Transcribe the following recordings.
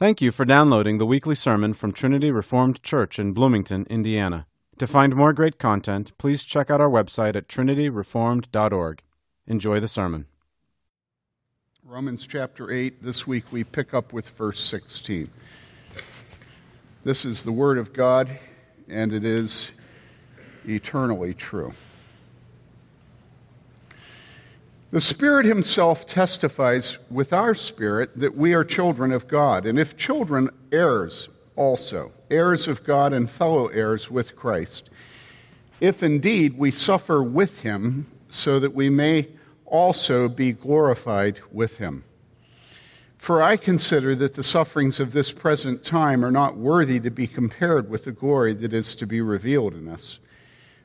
Thank you for downloading the weekly sermon from Trinity Reformed Church in Bloomington, Indiana. To find more great content, please check out our website at trinityreformed.org. Enjoy the sermon. Romans chapter 8, this week we pick up with verse 16. This is the Word of God, and it is eternally true. The Spirit Himself testifies with our spirit that we are children of God, and if children, heirs also, heirs of God and fellow heirs with Christ. If indeed we suffer with Him, so that we may also be glorified with Him. For I consider that the sufferings of this present time are not worthy to be compared with the glory that is to be revealed in us.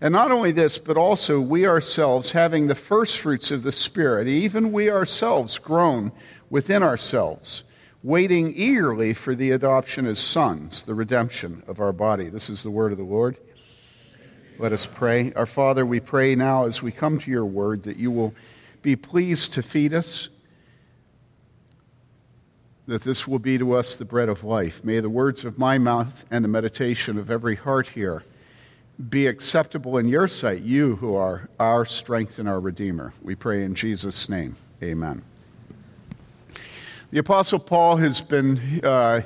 And not only this, but also we ourselves, having the first fruits of the Spirit, even we ourselves groan within ourselves, waiting eagerly for the adoption as sons, the redemption of our body. This is the word of the Lord. Let us pray. Our Father, we pray now as we come to your word that you will be pleased to feed us, that this will be to us the bread of life. May the words of my mouth and the meditation of every heart here be acceptable in your sight, you who are our strength and our Redeemer. We pray in Jesus' name. Amen. The Apostle Paul has been, uh,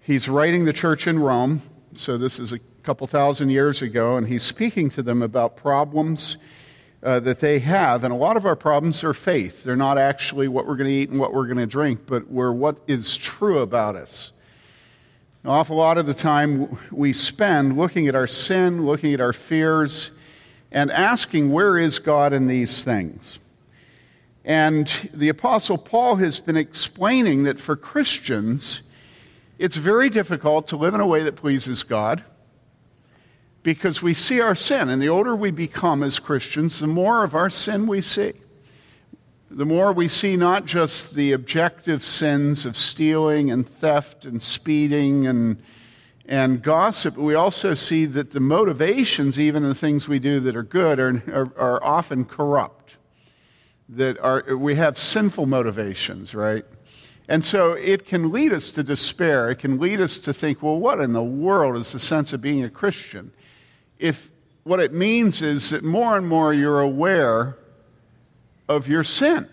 he's writing the church in Rome, so this is a couple thousand years ago, and he's speaking to them about problems uh, that they have. And a lot of our problems are faith. They're not actually what we're going to eat and what we're going to drink, but we're what is true about us. An awful lot of the time we spend looking at our sin, looking at our fears, and asking, where is God in these things? And the Apostle Paul has been explaining that for Christians, it's very difficult to live in a way that pleases God because we see our sin. And the older we become as Christians, the more of our sin we see the more we see not just the objective sins of stealing and theft and speeding and, and gossip, we also see that the motivations, even the things we do that are good, are, are, are often corrupt. That are, we have sinful motivations, right? And so it can lead us to despair. It can lead us to think, well, what in the world is the sense of being a Christian? If what it means is that more and more you're aware of your sin.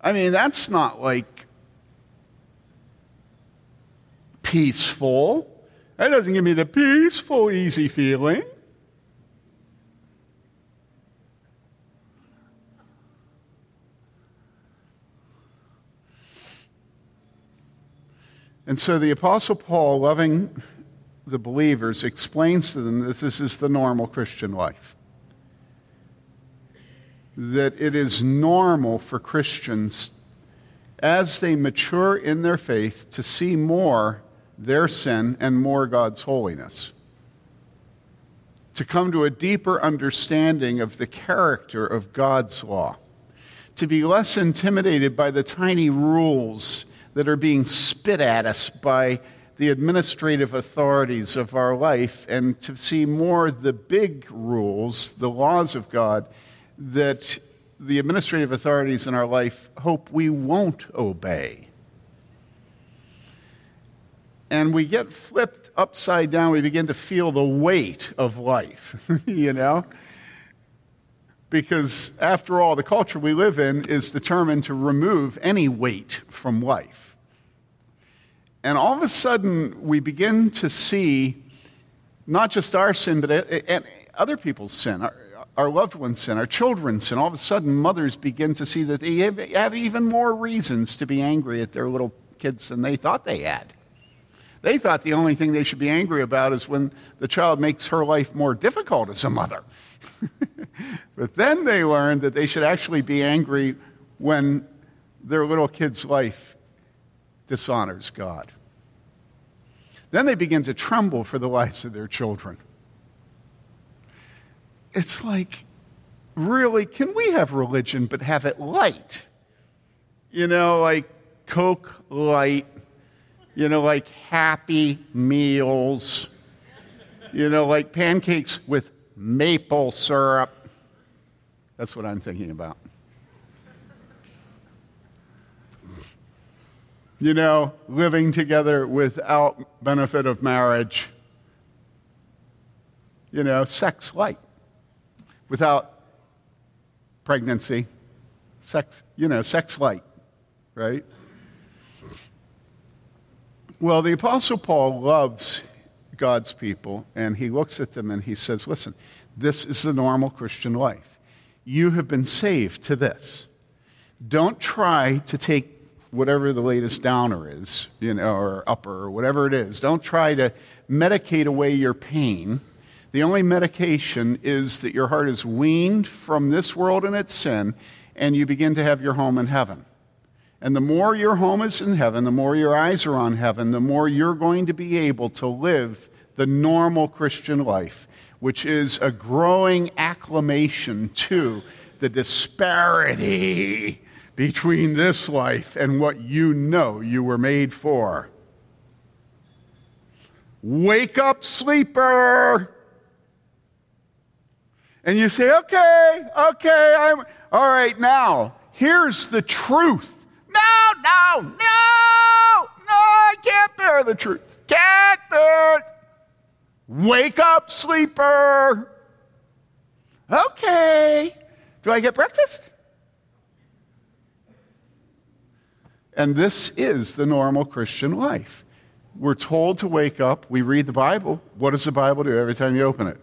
I mean, that's not like peaceful. That doesn't give me the peaceful, easy feeling. And so the Apostle Paul, loving the believers, explains to them that this is the normal Christian life that it is normal for Christians as they mature in their faith to see more their sin and more God's holiness. To come to a deeper understanding of the character of God's law. To be less intimidated by the tiny rules that are being spit at us by the administrative authorities of our life and to see more the big rules, the laws of God that the administrative authorities in our life hope we won't obey. And we get flipped upside down. We begin to feel the weight of life, you know? Because after all, the culture we live in is determined to remove any weight from life. And all of a sudden, we begin to see not just our sin, but uh, other people's sin our loved ones sin, our children sin, all of a sudden mothers begin to see that they have, have even more reasons to be angry at their little kids than they thought they had. They thought the only thing they should be angry about is when the child makes her life more difficult as a mother. but then they learned that they should actually be angry when their little kid's life dishonors God. Then they begin to tremble for the lives of their children. It's like, really, can we have religion but have it light? You know, like Coke Light, you know, like Happy Meals, you know, like pancakes with maple syrup. That's what I'm thinking about. You know, living together without benefit of marriage. You know, sex light without pregnancy. Sex, you know, sex light, right? Well, the Apostle Paul loves God's people, and he looks at them and he says, Listen, this is the normal Christian life. You have been saved to this. Don't try to take whatever the latest downer is, you know, or upper, or whatever it is. Don't try to medicate away your pain. The only medication is that your heart is weaned from this world and its sin, and you begin to have your home in heaven. And the more your home is in heaven, the more your eyes are on heaven, the more you're going to be able to live the normal Christian life, which is a growing acclamation to the disparity between this life and what you know you were made for. Wake up, sleeper! And you say, okay, okay, I'm all right now. Here's the truth. No, no, no, no, I can't bear the truth. Can't bear it. Wake up, sleeper. Okay. Do I get breakfast? And this is the normal Christian life. We're told to wake up. We read the Bible. What does the Bible do every time you open it?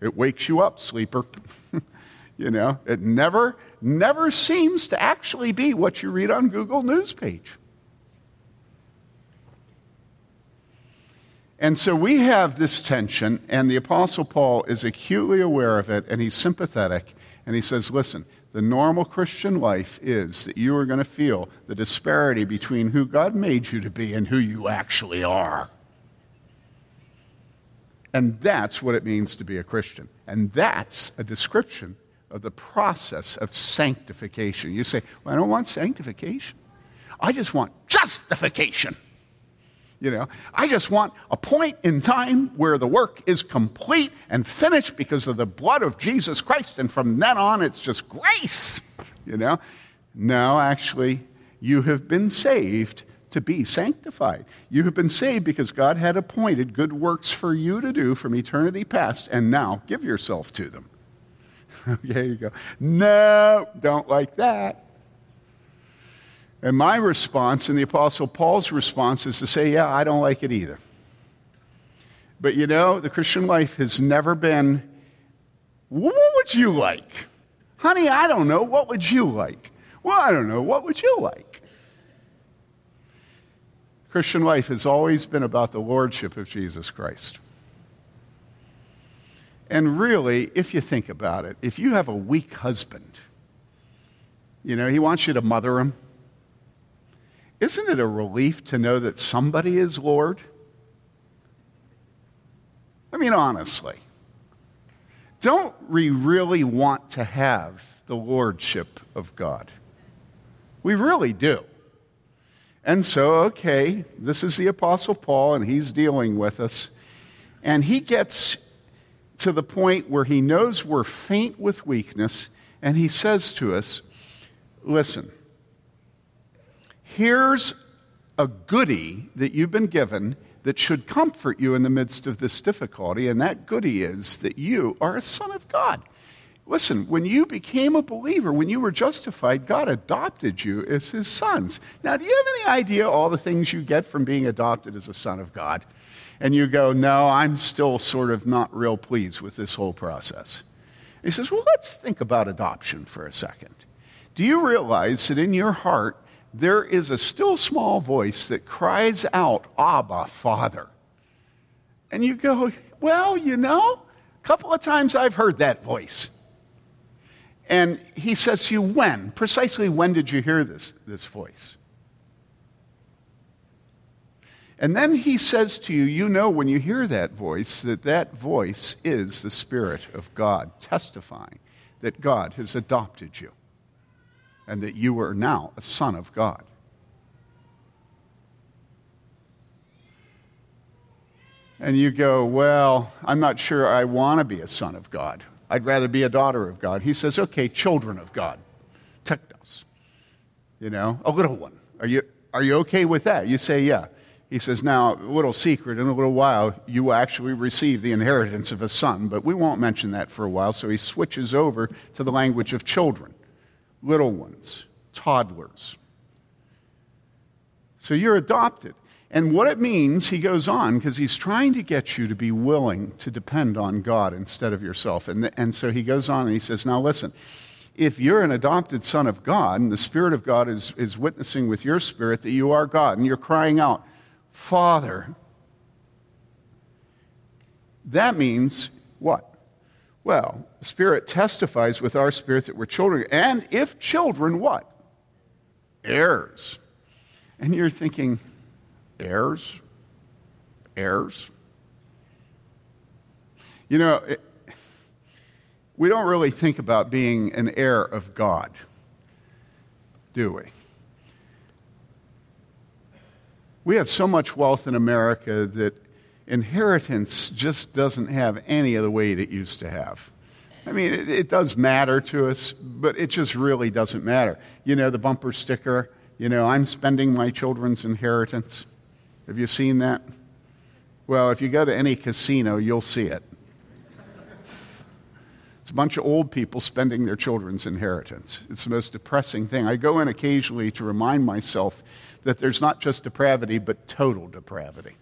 It wakes you up, sleeper. you know, it never, never seems to actually be what you read on Google News page. And so we have this tension, and the Apostle Paul is acutely aware of it, and he's sympathetic, and he says, Listen, the normal Christian life is that you are going to feel the disparity between who God made you to be and who you actually are. And that's what it means to be a Christian. And that's a description of the process of sanctification. You say, well, I don't want sanctification. I just want justification. You know, I just want a point in time where the work is complete and finished because of the blood of Jesus Christ, and from then on it's just grace. You know, no, actually, you have been saved to be sanctified. You have been saved because God had appointed good works for you to do from eternity past, and now give yourself to them. okay, you go, no, don't like that. And my response and the Apostle Paul's response is to say, yeah, I don't like it either. But you know, the Christian life has never been, what would you like? Honey, I don't know. What would you like? Well, I don't know. What would you like? Christian life has always been about the lordship of Jesus Christ. And really, if you think about it, if you have a weak husband, you know, he wants you to mother him isn't it a relief to know that somebody is Lord? I mean, honestly, don't we really want to have the lordship of God? We really do. And so, okay, this is the Apostle Paul, and he's dealing with us. And he gets to the point where he knows we're faint with weakness, and he says to us, Listen, Here's a goody that you've been given that should comfort you in the midst of this difficulty, and that goody is that you are a son of God. Listen, when you became a believer, when you were justified, God adopted you as his sons. Now, do you have any idea all the things you get from being adopted as a son of God? And you go, no, I'm still sort of not real pleased with this whole process. He says, well, let's think about adoption for a second. Do you realize that in your heart, there is a still small voice that cries out, Abba, Father. And you go, well, you know, a couple of times I've heard that voice. And he says to you, when? Precisely when did you hear this, this voice? And then he says to you, you know when you hear that voice, that that voice is the Spirit of God testifying that God has adopted you and that you are now a son of God. And you go, Well, I'm not sure I want to be a son of God. I'd rather be a daughter of God. He says, Okay, children of God. Teknos. You know, a little one. Are you, are you okay with that? You say, Yeah. He says, Now, a little secret, in a little while, you will actually receive the inheritance of a son, but we won't mention that for a while. So he switches over to the language of children, little ones, toddlers. So you're adopted. And what it means, he goes on, because he's trying to get you to be willing to depend on God instead of yourself. And, and so he goes on and he says, Now listen, if you're an adopted son of God, and the Spirit of God is, is witnessing with your spirit that you are God, and you're crying out, Father, that means what? Well, the Spirit testifies with our spirit that we're children, and if children, what? Heirs. And you're thinking, heirs? Heirs? You know, it, we don't really think about being an heir of God, do we? We have so much wealth in America that inheritance just doesn't have any of the weight it used to have. I mean, it, it, does matter to us, but it just really doesn't matter. You know, the bumper sticker, you know, I'm spending my children's inheritance. Have you seen that? Well, if you go to any casino, you'll see it. It's a bunch of old people spending their children's inheritance. It's the most depressing thing. I go in occasionally to remind myself that there's not just depravity, but total depravity.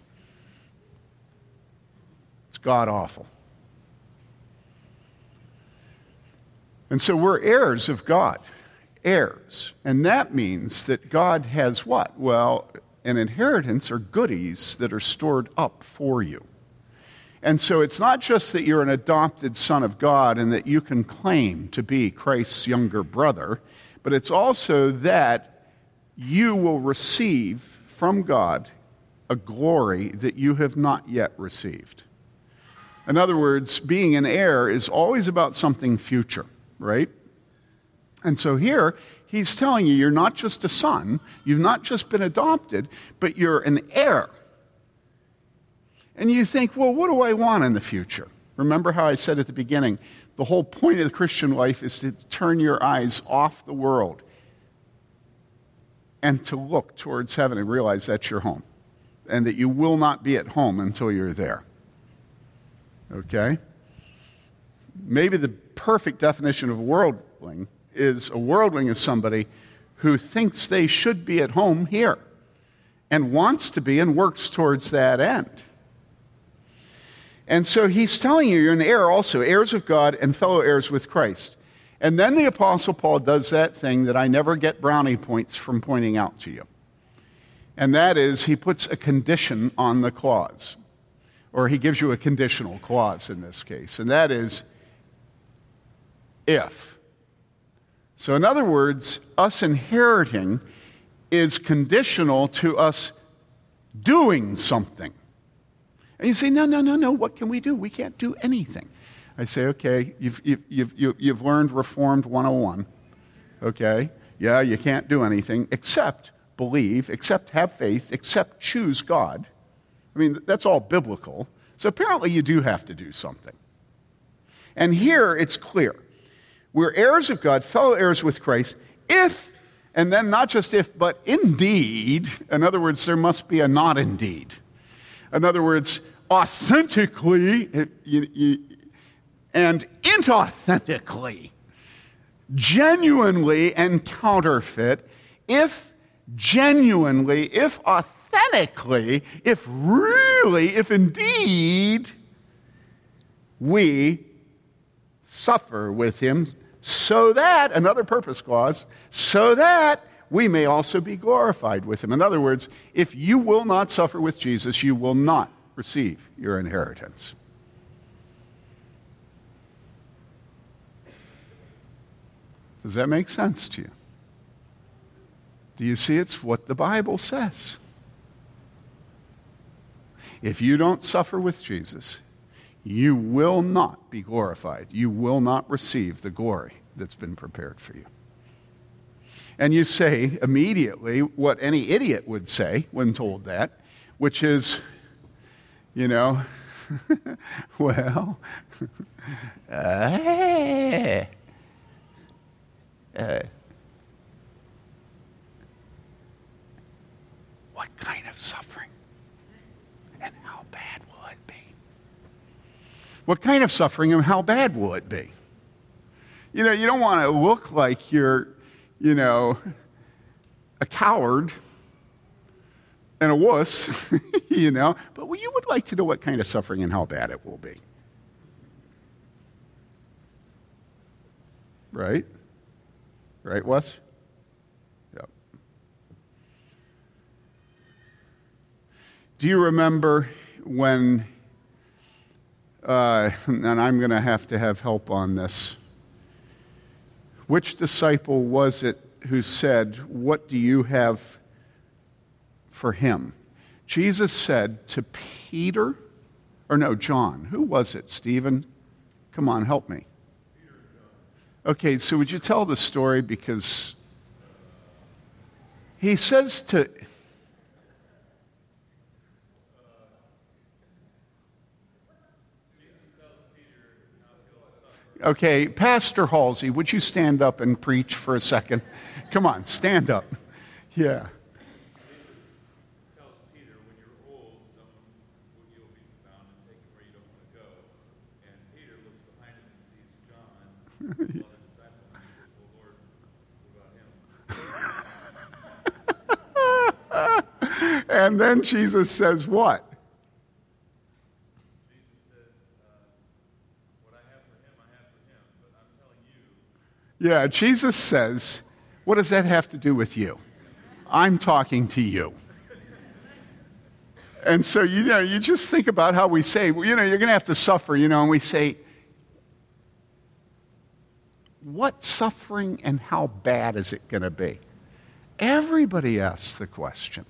It's god awful. And so we're heirs of God, heirs. And that means that God has what? Well, an inheritance are goodies that are stored up for you. And so it's not just that you're an adopted son of God and that you can claim to be Christ's younger brother, but it's also that you will receive from God a glory that you have not yet received. In other words, being an heir is always about something future, right? And so here, he's telling you you're not just a son, you've not just been adopted, but you're an heir. And you think, well, what do I want in the future? Remember how I said at the beginning, the whole point of the Christian life is to turn your eyes off the world and to look towards heaven and realize that's your home and that you will not be at home until you're there. Okay? Maybe the perfect definition of worldling is a worldling is somebody who thinks they should be at home here and wants to be and works towards that end. And so he's telling you you're an heir also, heirs of God and fellow heirs with Christ. And then the Apostle Paul does that thing that I never get brownie points from pointing out to you. And that is, he puts a condition on the clause, or he gives you a conditional clause in this case, and that is if. So, in other words, us inheriting is conditional to us doing something. And you say, no, no, no, no, what can we do? We can't do anything. I say, okay, you've, you've, you've, you've learned Reformed 101. Okay, yeah, you can't do anything except believe, except have faith, except choose God. I mean, that's all biblical. So apparently you do have to do something. And here it's clear. We're heirs of God, fellow heirs with Christ, if, and then not just if, but indeed, in other words, there must be a not indeed. In other words, authentically and inauthentically, genuinely and counterfeit, if genuinely, if authentically, if really, if indeed we suffer with him, so that, another purpose clause, so that we may also be glorified with him. In other words, if you will not suffer with Jesus, you will not receive your inheritance. Does that make sense to you? Do you see it's what the Bible says? If you don't suffer with Jesus, you will not be glorified. You will not receive the glory that's been prepared for you. And you say immediately what any idiot would say when told that, which is, you know, well, uh, uh, what kind of suffering? And how bad will it be? What kind of suffering and how bad will it be? You know, you don't want to look like you're, you know, a coward and a wuss, you know, but you would like to know what kind of suffering and how bad it will be. Right? Right, Wes? Yep. Do you remember when, uh, and I'm going to have to have help on this, which disciple was it who said, What do you have for him? Jesus said to Peter, or no, John. Who was it, Stephen? Come on, help me. Okay, so would you tell the story? Because he says to. Okay, Pastor Halsey, would you stand up and preach for a second? Come on, stand up. Yeah. and then Jesus says, What? Yeah, Jesus says, What does that have to do with you? I'm talking to you. And so, you know, you just think about how we say, you know, you're going to have to suffer, you know, and we say, what suffering and how bad is it going to be? Everybody asks the question.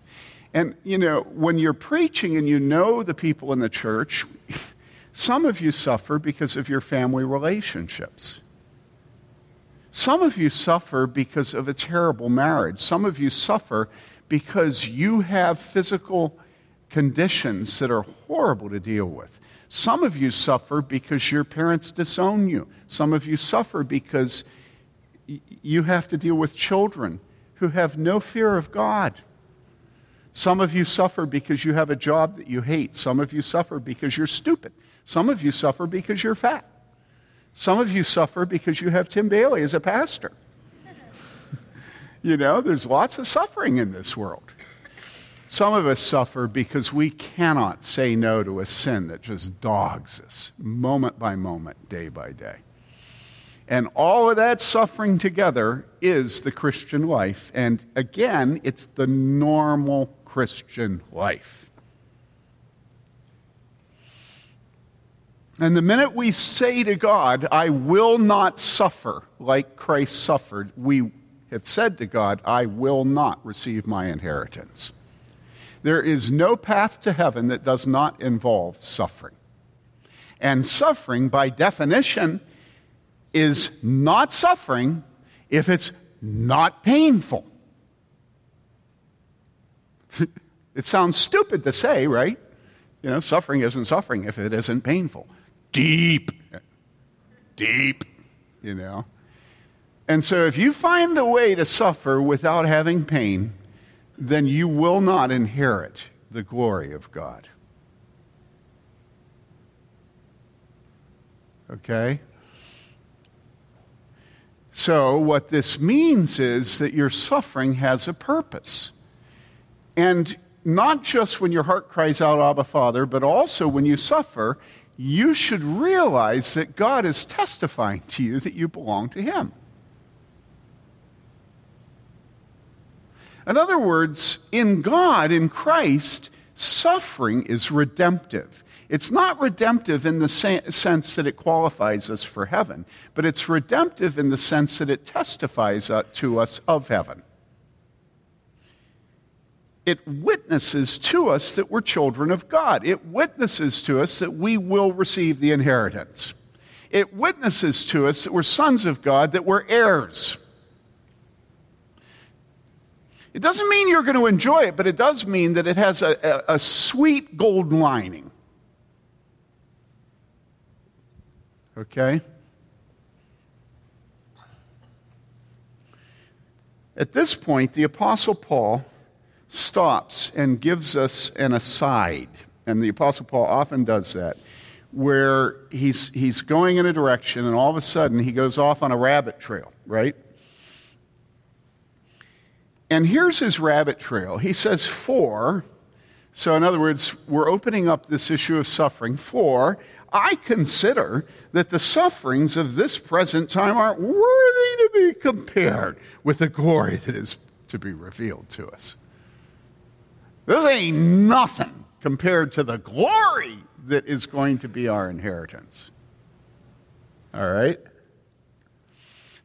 And, you know, when you're preaching and you know the people in the church, some of you suffer because of your family relationships. Some of you suffer because of a terrible marriage. Some of you suffer because you have physical conditions that are horrible to deal with. Some of you suffer because your parents disown you. Some of you suffer because you have to deal with children who have no fear of God. Some of you suffer because you have a job that you hate. Some of you suffer because you're stupid. Some of you suffer because you're fat. Some of you suffer because you have Tim Bayly as a pastor. you know, there's lots of suffering in this world. Some of us suffer because we cannot say no to a sin that just dogs us moment by moment, day by day. And all of that suffering together is the Christian life. And again, it's the normal Christian life. And the minute we say to God, I will not suffer like Christ suffered, we have said to God, I will not receive my inheritance. There is no path to heaven that does not involve suffering. And suffering, by definition, is not suffering if it's not painful. it sounds stupid to say, right? You know, suffering isn't suffering if it isn't painful. Deep. Deep, you know. And so if you find a way to suffer without having pain, then you will not inherit the glory of God. Okay? So, what this means is that your suffering has a purpose. And not just when your heart cries out, Abba, Father, but also when you suffer, you should realize that God is testifying to you that you belong to Him. In other words, in God, in Christ, suffering is redemptive. It's not redemptive in the sense that it qualifies us for heaven, but it's redemptive in the sense that it testifies uh, to us of heaven. It witnesses to us that we're children of God. It witnesses to us that we will receive the inheritance. It witnesses to us that we're sons of God, that we're heirs. It doesn't mean you're going to enjoy it, but it does mean that it has a, a, a sweet golden lining. Okay? At this point, the Apostle Paul stops and gives us an aside. And the Apostle Paul often does that, where he's, he's going in a direction and all of a sudden he goes off on a rabbit trail, right? And here's his rabbit trail. He says, For, so in other words, we're opening up this issue of suffering. For, I consider that the sufferings of this present time aren't worthy to be compared with the glory that is to be revealed to us. This ain't nothing compared to the glory that is going to be our inheritance. All right?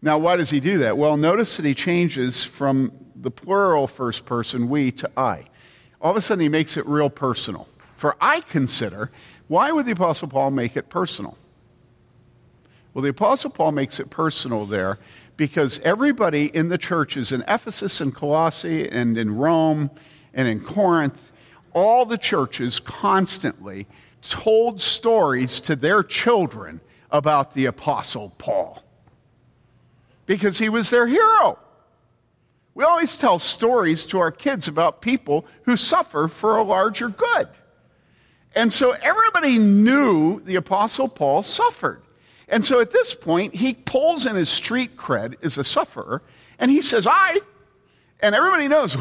Now, why does he do that? Well, notice that he changes from the plural first person, we, to I. All of a sudden, he makes it real personal. For I consider, why would the Apostle Paul make it personal? Well, the Apostle Paul makes it personal there because everybody in the churches in Ephesus and Colossae and in Rome and in Corinth, all the churches constantly told stories to their children about the Apostle Paul because he was their hero. We always tell stories to our kids about people who suffer for a larger good. And so everybody knew the Apostle Paul suffered. And so at this point, he pulls in his street cred as a sufferer and he says, I. And everybody knows,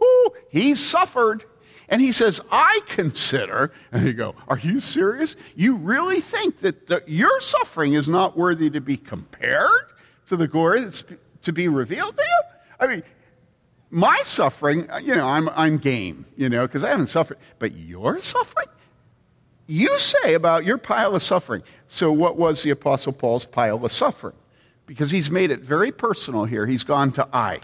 he suffered. And he says, I consider, and you go, Are you serious? You really think that the, your suffering is not worthy to be compared to the glory that's to be revealed to you? I mean, my suffering, uh, you know, I'm, I'm game, you know, because I haven't suffered. But your suffering? You say about your pile of suffering. So, what was the Apostle Paul's pile of suffering? Because he's made it very personal here. He's gone to I.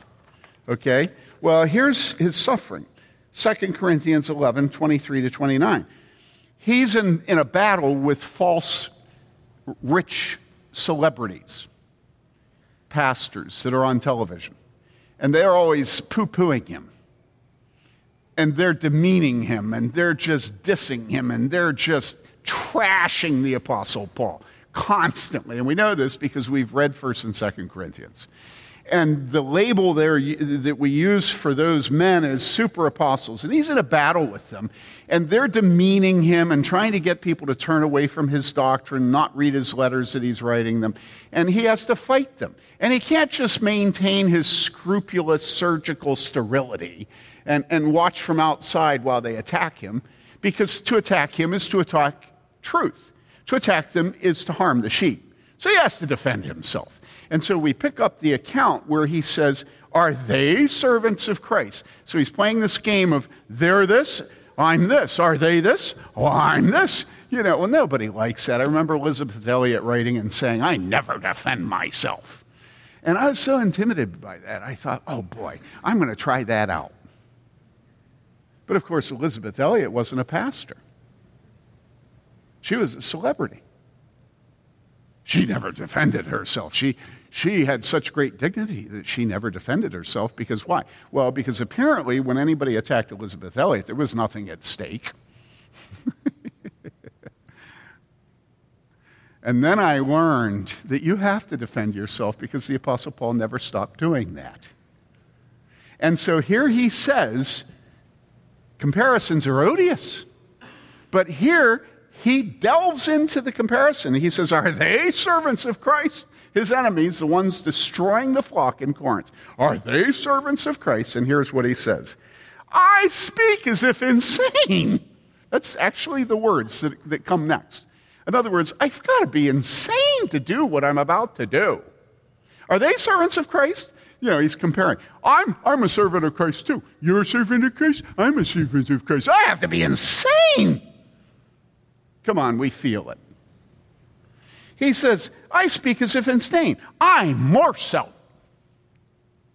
Okay? Well, here's his suffering 2 Corinthians 11, 23 to 29. He's in, in a battle with false rich celebrities, pastors that are on television and they're always poo pooing him. And they're demeaning him, and they're just dissing him, and they're just trashing the Apostle Paul constantly. And we know this because we've read 1st and 2nd Corinthians. And the label there that we use for those men is super apostles. And he's in a battle with them. And they're demeaning him and trying to get people to turn away from his doctrine, not read his letters that he's writing them. And he has to fight them. And he can't just maintain his scrupulous surgical sterility and, and watch from outside while they attack him, because to attack him is to attack truth. To attack them is to harm the sheep. So he has to defend himself. And so we pick up the account where he says, Are they servants of Christ? So he's playing this game of they're this, I'm this. Are they this? Oh, I'm this. You know, well, nobody likes that. I remember Elisabeth Elliot writing and saying, I never defend myself. And I was so intimidated by that. I thought, oh boy, I'm going to try that out. But of course, Elisabeth Elliot wasn't a pastor, she was a celebrity. She never defended herself. She, she had such great dignity that she never defended herself because why? Well, because apparently when anybody attacked Elisabeth Elliot, there was nothing at stake. and then I learned that you have to defend yourself because the Apostle Paul never stopped doing that. And so here he says, comparisons are odious. But here he delves into the comparison. He says, Are they servants of Christ? His enemies, the ones destroying the flock in Corinth, are they servants of Christ? And here's what he says I speak as if insane. That's actually the words that, that come next. In other words, I've got to be insane to do what I'm about to do. Are they servants of Christ? You know, he's comparing. I'm, I'm a servant of Christ too. You're a servant of Christ? I'm a servant of Christ. I have to be insane Come on, we feel it. He says, I speak as if insane. I'm more so.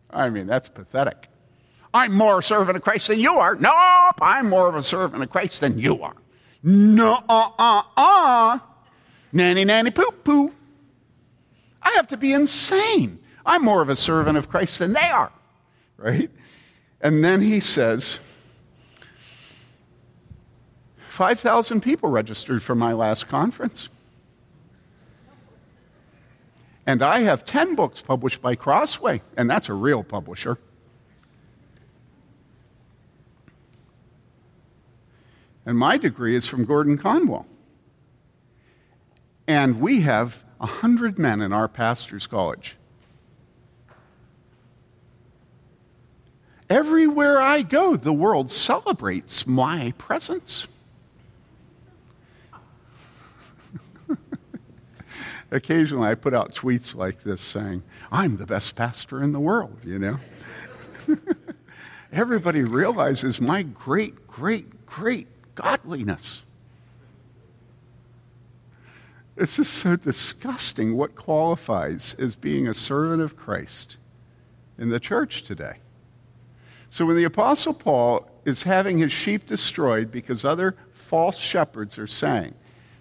I mean, that's pathetic. I'm more a servant of Christ than you are. Nope, I'm more of a servant of Christ than you are. No, uh, uh, uh. Nanny, nanny, poo, poo. I have to be insane. I'm more of a servant of Christ than they are. Right? And then he says, 5,000 people registered for my last conference. And I have 10 books published by Crossway, and that's a real publisher. And my degree is from Gordon Conwell. And we have 100 men in our pastor's college. Everywhere I go, the world celebrates my presence. Occasionally, I put out tweets like this saying, I'm the best pastor in the world, you know? Everybody realizes my great, great, great godliness. It's just so disgusting what qualifies as being a servant of Christ in the church today. So when the Apostle Paul is having his sheep destroyed because other false shepherds are saying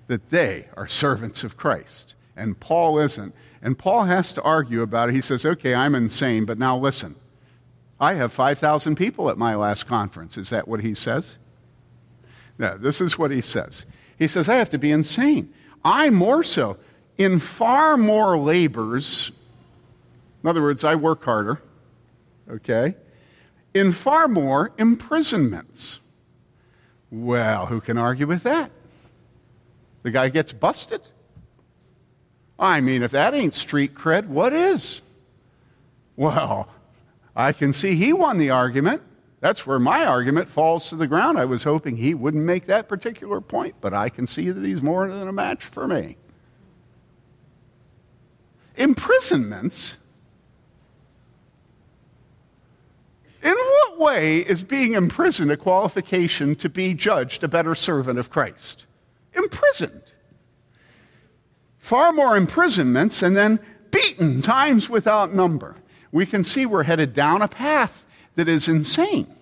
that they are servants of Christ, and Paul isn't, and Paul has to argue about it, he says, Okay, I'm insane, but now listen. I have 5,000 people at my last conference. Is that what he says? No, this is what he says. He says, I have to be insane. I more so. In far more labors, in other words, I work harder, okay? In far more imprisonments. Well, who can argue with that? The guy gets busted. I mean, if that ain't street cred, what is? Well, I can see he won the argument. That's where my argument falls to the ground. I was hoping he wouldn't make that particular point, but I can see that he's more than a match for me. Imprisonments? In what way is being imprisoned a qualification to be judged a better servant of Christ? Imprisoned. Far more imprisonments and then beaten times without number. We can see we're headed down a path that is insane,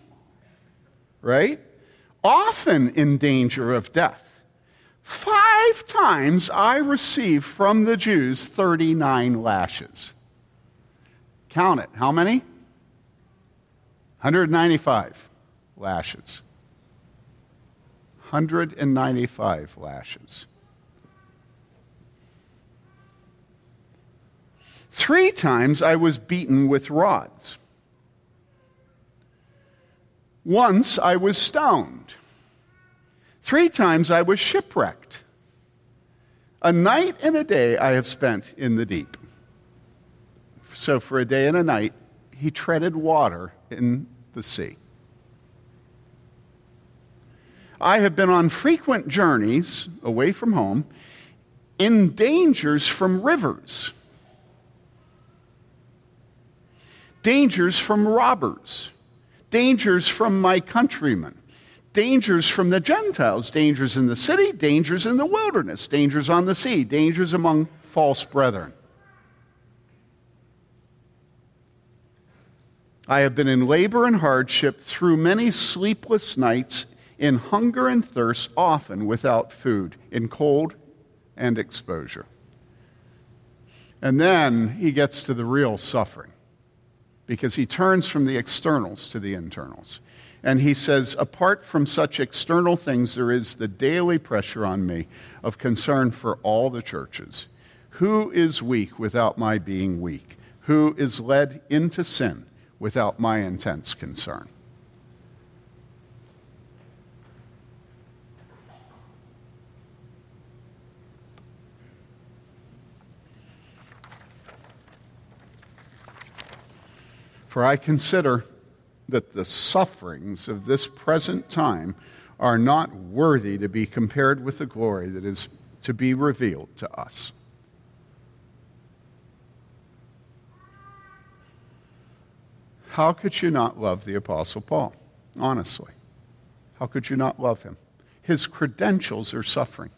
right? Often in danger of death. Five times I received from the Jews 39 lashes. Count it. How many? 195 lashes. 195 lashes. Three times I was beaten with rods. Once I was stoned. Three times I was shipwrecked. A night and a day I have spent in the deep. So, for a day and a night, he treaded water in the sea. I have been on frequent journeys away from home, in dangers from rivers, dangers from robbers. Dangers from my countrymen, dangers from the Gentiles, dangers in the city, dangers in the wilderness, dangers on the sea, dangers among false brethren. I have been in labor and hardship through many sleepless nights, in hunger and thirst, often without food, in cold and exposure. And then he gets to the real suffering because he turns from the externals to the internals. And he says, apart from such external things, there is the daily pressure on me of concern for all the churches. Who is weak without my being weak? Who is led into sin without my intense concern? For I consider that the sufferings of this present time are not worthy to be compared with the glory that is to be revealed to us. How could you not love the Apostle Paul? Honestly. How could you not love him? His credentials are suffering.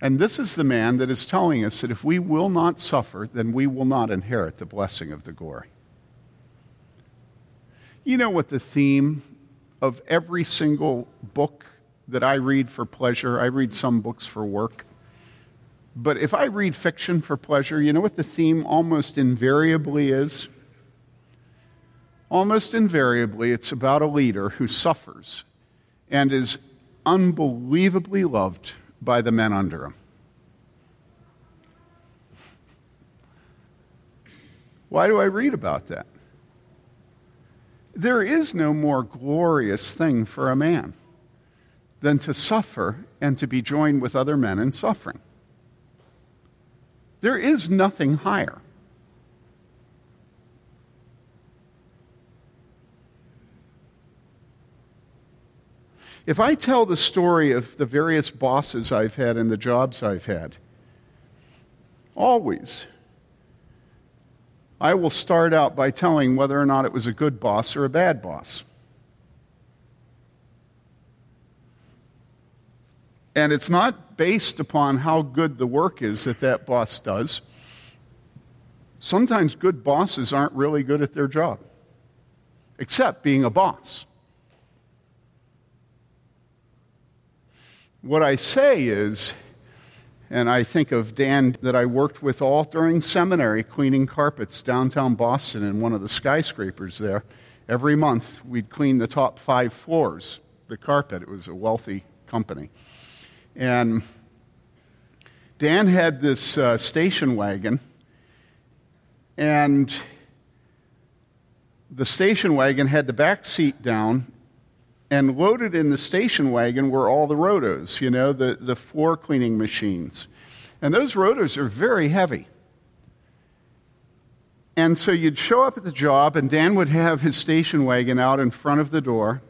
And this is the man that is telling us that if we will not suffer, then we will not inherit the blessing of the glory. You know what the theme of every single book that I read for pleasure, I read some books for work. But if I read fiction for pleasure, you know what the theme almost invariably is? Almost invariably, it's about a leader who suffers and is unbelievably loved by the men under him. Why do I read about that? There is no more glorious thing for a man than to suffer and to be joined with other men in suffering. There is nothing higher. If I tell the story of the various bosses I've had and the jobs I've had, always, I will start out by telling whether or not it was a good boss or a bad boss. And it's not based upon how good the work is that that boss does. Sometimes good bosses aren't really good at their job, except being a boss. What I say is, and I think of Dan that I worked with all during seminary cleaning carpets downtown Boston in one of the skyscrapers there. Every month we'd clean the top five floors, the carpet. It was a wealthy company. And Dan had this uh, station wagon, and the station wagon had the back seat down, and loaded in the station wagon were all the rotos, you know, the, the floor cleaning machines. And those rotos are very heavy. And so you'd show up at the job, and Dan would have his station wagon out in front of the door.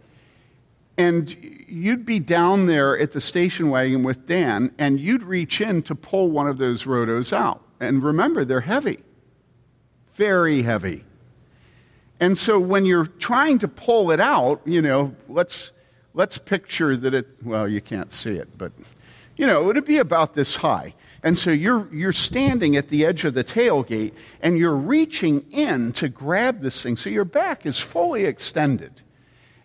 And you'd be down there at the station wagon with Dan, and you'd reach in to pull one of those rotos out. And remember, they're heavy, very heavy. And so when you're trying to pull it out, you know, let's, let's picture that it, well, you can't see it, but, you know, it would be about this high. And so you're, you're standing at the edge of the tailgate and you're reaching in to grab this thing. So your back is fully extended.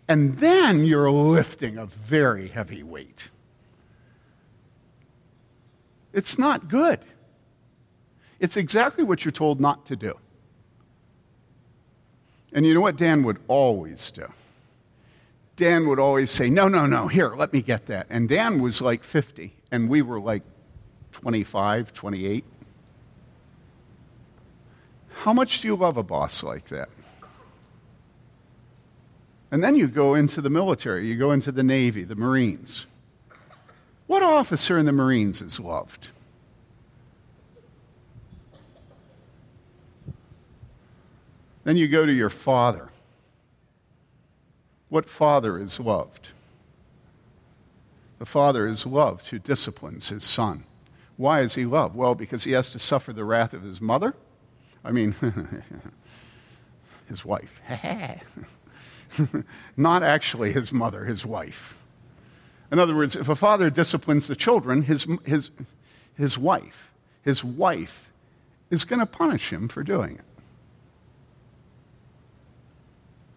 And then you're lifting a very heavy weight. It's not good. It's exactly what you're told not to do. And you know what Dan would always do? Dan would always say, No, no, no, here, let me get that. And Dan was like 50, and we were like 25, 28. How much do you love a boss like that? And then you go into the military, you go into the Navy, the Marines. What officer in the Marines is loved? Then you go to your father. What father is loved? The father is loved who disciplines his son. Why is he loved? Well, because he has to suffer the wrath of his mother. I mean, his wife. Not actually his mother, his wife. In other words, if a father disciplines the children, his, his, his wife, his wife is going to punish him for doing it.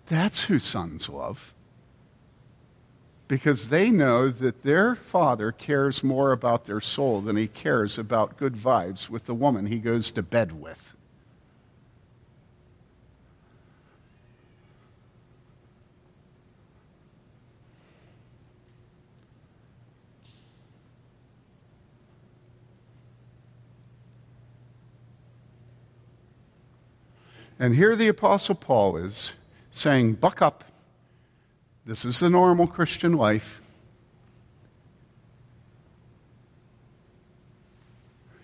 That's who sons love. Because they know that their father cares more about their soul than he cares about good vibes with the woman he goes to bed with. And here the Apostle Paul is saying, Buck up. This is the normal Christian life.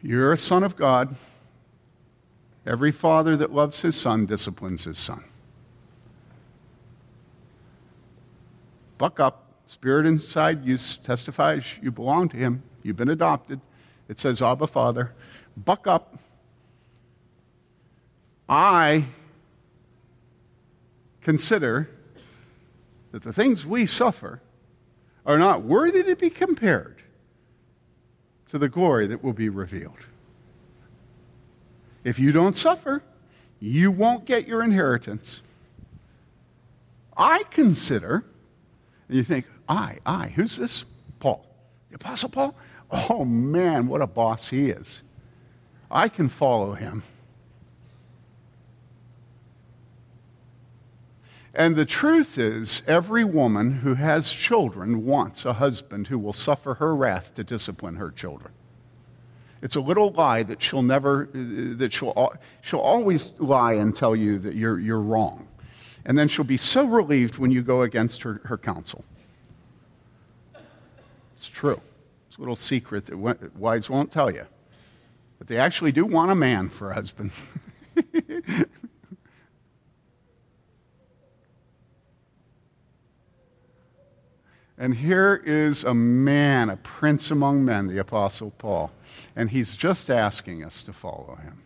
You're a son of God. Every father that loves his son disciplines his son. Buck up. Spirit inside you testifies you belong to him. You've been adopted. It says, Abba, Father. Buck up. I consider that the things we suffer are not worthy to be compared to the glory that will be revealed. If you don't suffer, you won't get your inheritance. I consider, and you think, I, I, who's this? Paul. The Apostle Paul? Oh man, what a boss he is. I can follow him. And the truth is, every woman who has children wants a husband who will suffer her wrath to discipline her children. It's a little lie that she'll never, that she'll, she'll always lie and tell you that you're, you're wrong. And then she'll be so relieved when you go against her, her counsel. It's true. It's a little secret that wives won't tell you. But they actually do want a man for a husband. And here is a man, a prince among men, the Apostle Paul. And he's just asking us to follow him.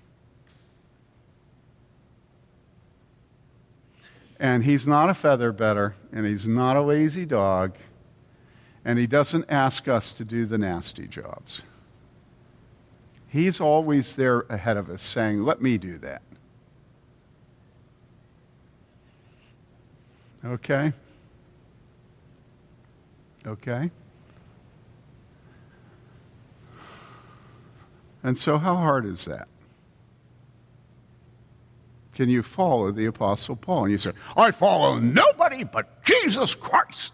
And he's not a feather better, and he's not a lazy dog, and he doesn't ask us to do the nasty jobs. He's always there ahead of us saying, Let me do that. Okay? Okay? And so, how hard is that? Can you follow the Apostle Paul? And you say, I follow nobody but Jesus Christ.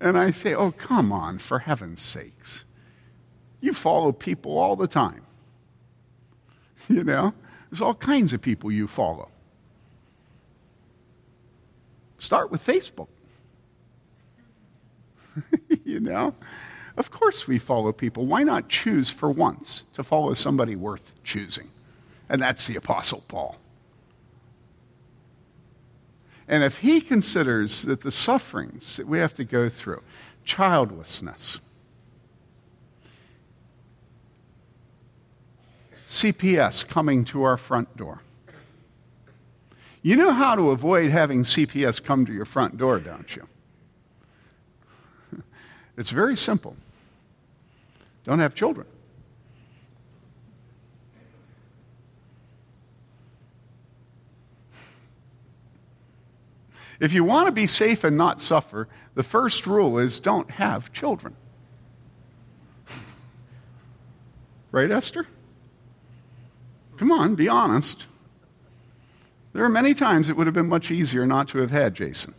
And I say, Oh, come on, for heaven's sakes. You follow people all the time. You know, there's all kinds of people you follow. Start with Facebook. you know? Of course we follow people. Why not choose for once to follow somebody worth choosing? And that's the Apostle Paul. And if he considers that the sufferings that we have to go through, childlessness, CPS coming to our front door. You know how to avoid having CPS come to your front door, don't you? It's very simple. Don't have children. If you want to be safe and not suffer, the first rule is don't have children. Right, Esther? Come on, be honest. There are many times it would have been much easier not to have had Jason.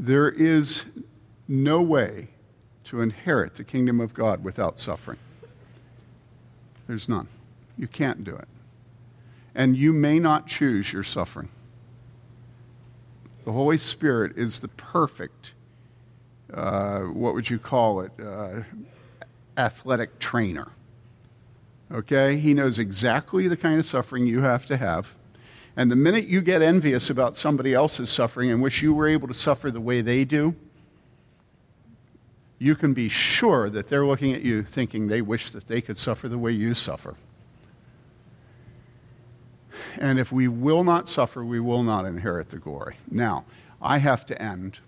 There is no way to inherit the kingdom of God without suffering. There's none. You can't do it. And you may not choose your suffering. The Holy Spirit is the perfect, uh, what would you call it, uh, athletic trainer. Okay? He knows exactly the kind of suffering you have to have. And the minute you get envious about somebody else's suffering and wish you were able to suffer the way they do, you can be sure that they're looking at you thinking they wish that they could suffer the way you suffer. And if we will not suffer, we will not inherit the glory. Now, I have to end.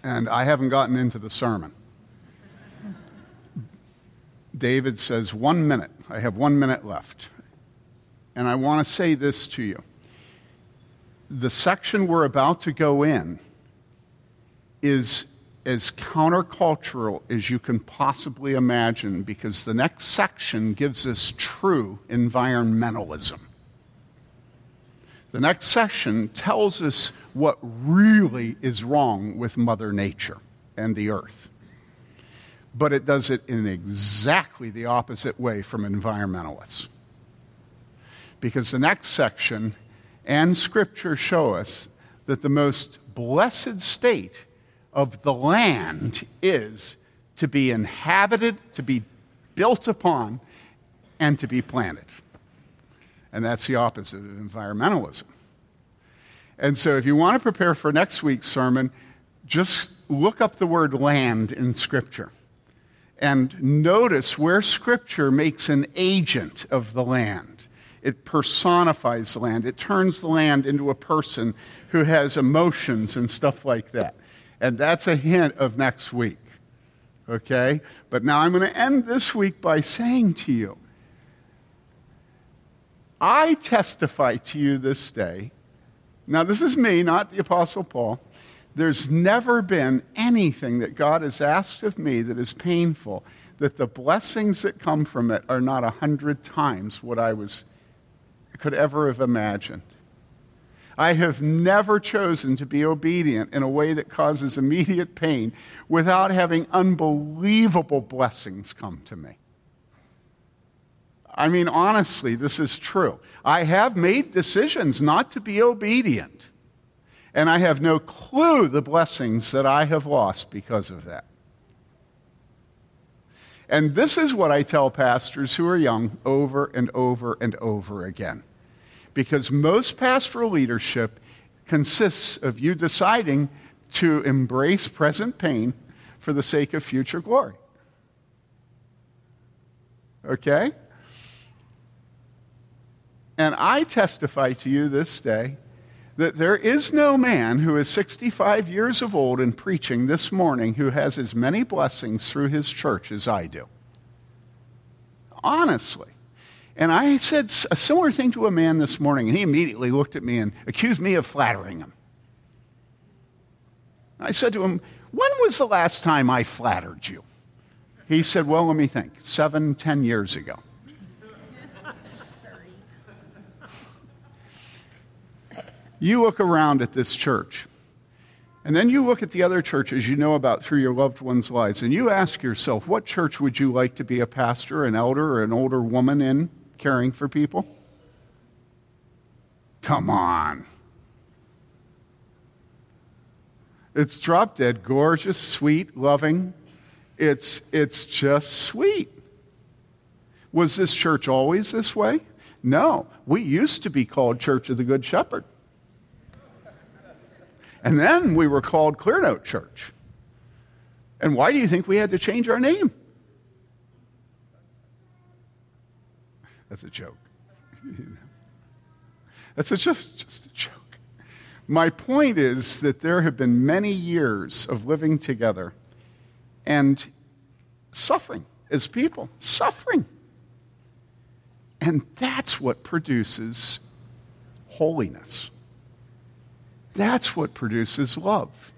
And I haven't gotten into the sermon. David says, one minute. I have one minute left. And I want to say this to you. The section we're about to go in is as countercultural as you can possibly imagine because the next section gives us true environmentalism. The next section tells us what really is wrong with Mother Nature and the earth. But it does it in exactly the opposite way from environmentalists because the next section and Scripture show us that the most blessed state of the land is to be inhabited, to be built upon, and to be planted. And that's the opposite of environmentalism. And so, if you want to prepare for next week's sermon, just look up the word land in Scripture and notice where Scripture makes an agent of the land It personifies the land. It turns the land into a person who has emotions and stuff like that. And that's a hint of next week. Okay? But now I'm going to end this week by saying to you I testify to you this day. Now, this is me, not the Apostle Paul. There's never been anything that God has asked of me that is painful, that the blessings that come from it are not a hundred times what I was, could ever have imagined. I have never chosen to be obedient in a way that causes immediate pain without having unbelievable blessings come to me. I mean, honestly, this is true. I have made decisions not to be obedient, and I have no clue the blessings that I have lost because of that. And this is what I tell pastors who are young over and over and over again. Because most pastoral leadership consists of you deciding to embrace present pain for the sake of future glory. Okay? And I testify to you this day that there is no man who is 65 years of old and preaching this morning who has as many blessings through his church as I do. Honestly. And I said a similar thing to a man this morning, and he immediately looked at me and accused me of flattering him. I said to him, When was the last time I flattered you? He said, Well, let me think, seven, ten years ago. you look around at this church, and then you look at the other churches you know about through your loved ones' lives, and you ask yourself, what church would you like to be a pastor, an elder, or an older woman in caring for people? Come on. It's drop dead, gorgeous, sweet, loving. It's, it's just sweet. Was this church always this way? No. We used to be called Church of the Good Shepherd. And then we were called Clearnote Church. And why do you think we had to change our name? That's a joke. That's a, just, just a joke. My point is that there have been many years of living together and suffering as people, suffering. And that's what produces holiness. That's what produces love.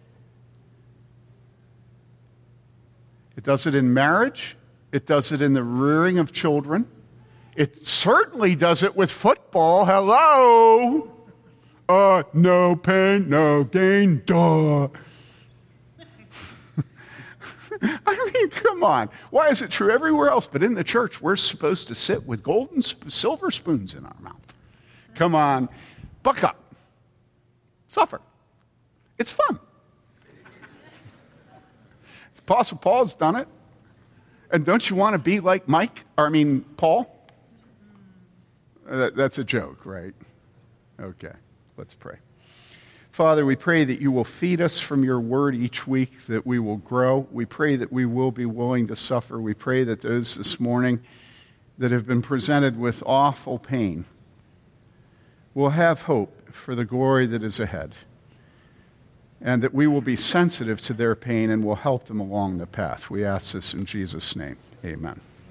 It does it in marriage, it does it in the rearing of children, it certainly does it with football. Hello! Uh, no pain, no gain, duh. I mean, come on. Why is it true everywhere else? But in the church, we're supposed to sit with golden, silver spoons in our mouth. Come on, buck up suffer. It's fun. Apostle Paul's done it. And don't you want to be like Mike? Or, I mean, Paul? Uh, that's a joke, right? Okay, let's pray. Father, we pray that you will feed us from your word each week, that we will grow. We pray that we will be willing to suffer. We pray that those this morning that have been presented with awful pain will have hope for the glory that is ahead. And that we will be sensitive to their pain and will help them along the path. We ask this in Jesus' name. Amen.